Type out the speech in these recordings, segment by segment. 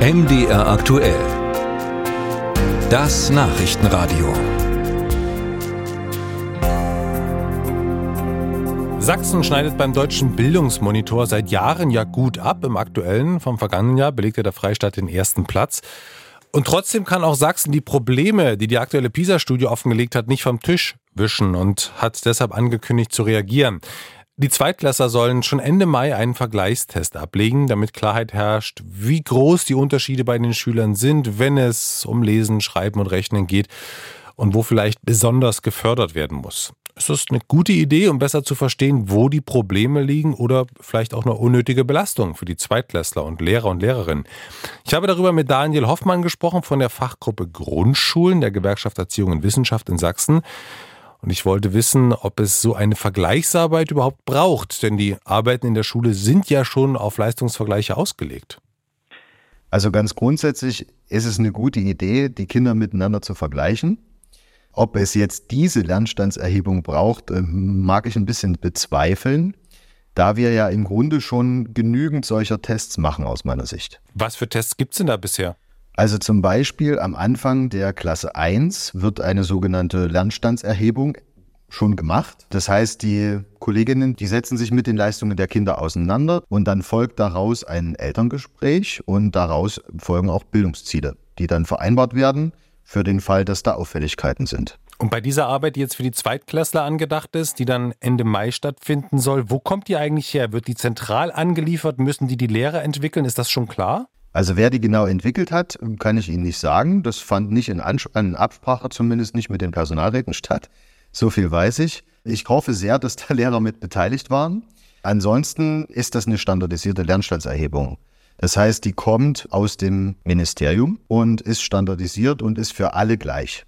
MDR aktuell. Das Nachrichtenradio. Sachsen schneidet beim deutschen Bildungsmonitor seit Jahren ja gut ab. Im aktuellen vom vergangenen Jahr belegte der Freistaat den ersten Platz. Und trotzdem kann auch Sachsen die Probleme, die die aktuelle PISA-Studie offengelegt hat, nicht vom Tisch wischen und hat deshalb angekündigt zu reagieren. Die Zweitklässler sollen schon Ende Mai einen Vergleichstest ablegen, damit Klarheit herrscht, wie groß die Unterschiede bei den Schülern sind, wenn es um Lesen, Schreiben und Rechnen geht und wo vielleicht besonders gefördert werden muss. Ist das eine gute Idee, um besser zu verstehen, wo die Probleme liegen oder vielleicht auch eine unnötige Belastung für die Zweitklässler und Lehrer und Lehrerinnen? Ich habe darüber mit Daniel Hoffmann gesprochen von der Fachgruppe Grundschulen der Gewerkschaft Erziehung und Wissenschaft in Sachsen. Und ich wollte wissen, ob es so eine Vergleichsarbeit überhaupt braucht, denn die Arbeiten in der Schule sind ja schon auf Leistungsvergleiche ausgelegt. Also ganz grundsätzlich ist es eine gute Idee, die Kinder miteinander zu vergleichen. Ob es jetzt diese Lernstandserhebung braucht, äh, mag ich ein bisschen bezweifeln, da wir ja im Grunde schon genügend solcher Tests machen aus meiner Sicht. Was für Tests gibt es denn da bisher? Also zum Beispiel am Anfang der Klasse 1 wird eine sogenannte Lernstandserhebung schon gemacht. Das heißt, die Kolleginnen, die setzen sich mit den Leistungen der Kinder auseinander und dann folgt daraus ein Elterngespräch und daraus folgen auch Bildungsziele, die dann vereinbart werden für den Fall, dass da Auffälligkeiten sind. Und bei dieser Arbeit, die jetzt für die Zweitklässler angedacht ist, die dann Ende Mai stattfinden soll, wo kommt die eigentlich her? Wird die zentral angeliefert? Müssen die die Lehrer entwickeln? Ist das schon klar? Also wer die genau entwickelt hat, kann ich Ihnen nicht sagen. Das fand nicht in, Ans in Absprache, zumindest nicht mit den Personalräten statt. So viel weiß ich. Ich hoffe sehr, dass da Lehrer mit beteiligt waren. Ansonsten ist das eine standardisierte Lernstandserhebung. Das heißt, die kommt aus dem Ministerium und ist standardisiert und ist für alle gleich.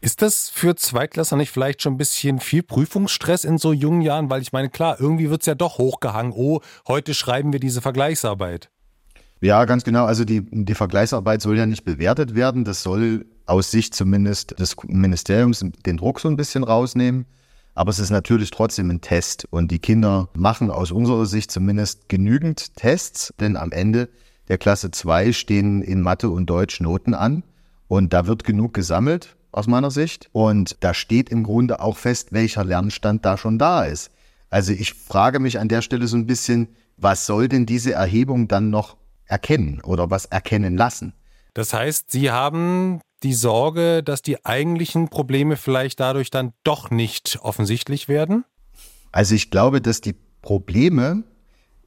Ist das für Zweitklässler nicht vielleicht schon ein bisschen viel Prüfungsstress in so jungen Jahren? Weil ich meine, klar, irgendwie wird es ja doch hochgehangen. Oh, heute schreiben wir diese Vergleichsarbeit. Ja, ganz genau. Also die, die Vergleichsarbeit soll ja nicht bewertet werden. Das soll aus Sicht zumindest des Ministeriums den Druck so ein bisschen rausnehmen. Aber es ist natürlich trotzdem ein Test. Und die Kinder machen aus unserer Sicht zumindest genügend Tests, denn am Ende der Klasse 2 stehen in Mathe und Deutsch Noten an. Und da wird genug gesammelt, aus meiner Sicht. Und da steht im Grunde auch fest, welcher Lernstand da schon da ist. Also ich frage mich an der Stelle so ein bisschen, was soll denn diese Erhebung dann noch erkennen oder was erkennen lassen. Das heißt, Sie haben die Sorge, dass die eigentlichen Probleme vielleicht dadurch dann doch nicht offensichtlich werden? Also ich glaube, dass die Probleme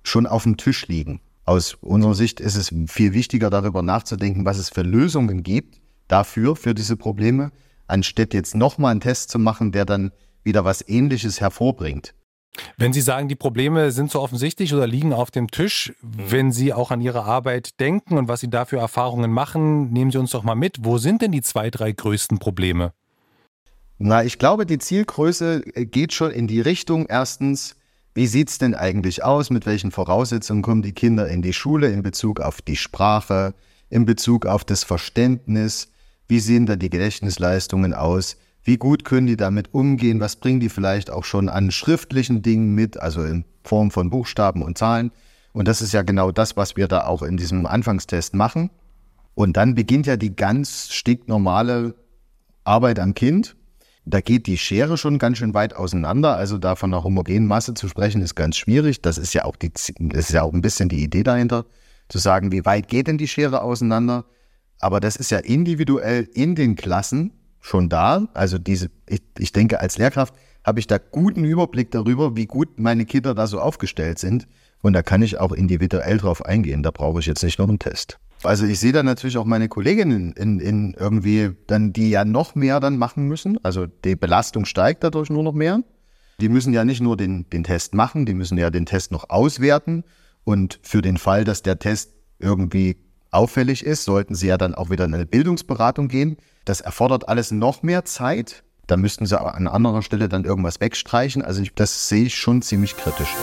schon auf dem Tisch liegen. Aus unserer Sicht ist es viel wichtiger, darüber nachzudenken, was es für Lösungen gibt dafür, für diese Probleme, anstatt jetzt nochmal einen Test zu machen, der dann wieder was Ähnliches hervorbringt. Wenn Sie sagen, die Probleme sind so offensichtlich oder liegen auf dem Tisch, wenn Sie auch an Ihre Arbeit denken und was Sie da für Erfahrungen machen, nehmen Sie uns doch mal mit. Wo sind denn die zwei, drei größten Probleme? Na, ich glaube, die Zielgröße äh, geht schon in die Richtung. Erstens, wie sieht es denn eigentlich aus? Mit welchen Voraussetzungen kommen die Kinder in die Schule in Bezug auf die Sprache, in Bezug auf das Verständnis? Wie sehen da die Gedächtnisleistungen aus? Wie gut können die damit umgehen? Was bringen die vielleicht auch schon an schriftlichen Dingen mit, also in Form von Buchstaben und Zahlen? Und das ist ja genau das, was wir da auch in diesem Anfangstest machen. Und dann beginnt ja die ganz stinknormale Arbeit am Kind. Da geht die Schere schon ganz schön weit auseinander. Also da von einer homogenen Masse zu sprechen, ist ganz schwierig. Das ist ja auch, die, das ist ja auch ein bisschen die Idee dahinter, zu sagen, wie weit geht denn die Schere auseinander? Aber das ist ja individuell in den Klassen schon da. Also diese, ich, ich denke, als Lehrkraft habe ich da guten Überblick darüber, wie gut meine Kinder da so aufgestellt sind. Und da kann ich auch individuell drauf eingehen. Da brauche ich jetzt nicht noch einen Test. Also ich sehe da natürlich auch meine Kolleginnen in, in irgendwie dann, die ja noch mehr dann machen müssen. Also die Belastung steigt dadurch nur noch mehr. Die müssen ja nicht nur den, den Test machen, die müssen ja den Test noch auswerten. Und für den Fall, dass der Test irgendwie auffällig ist, sollten sie ja dann auch wieder in eine Bildungsberatung gehen. Das erfordert alles noch mehr Zeit. Da müssten sie an anderer Stelle dann irgendwas wegstreichen. Also das sehe ich schon ziemlich kritisch.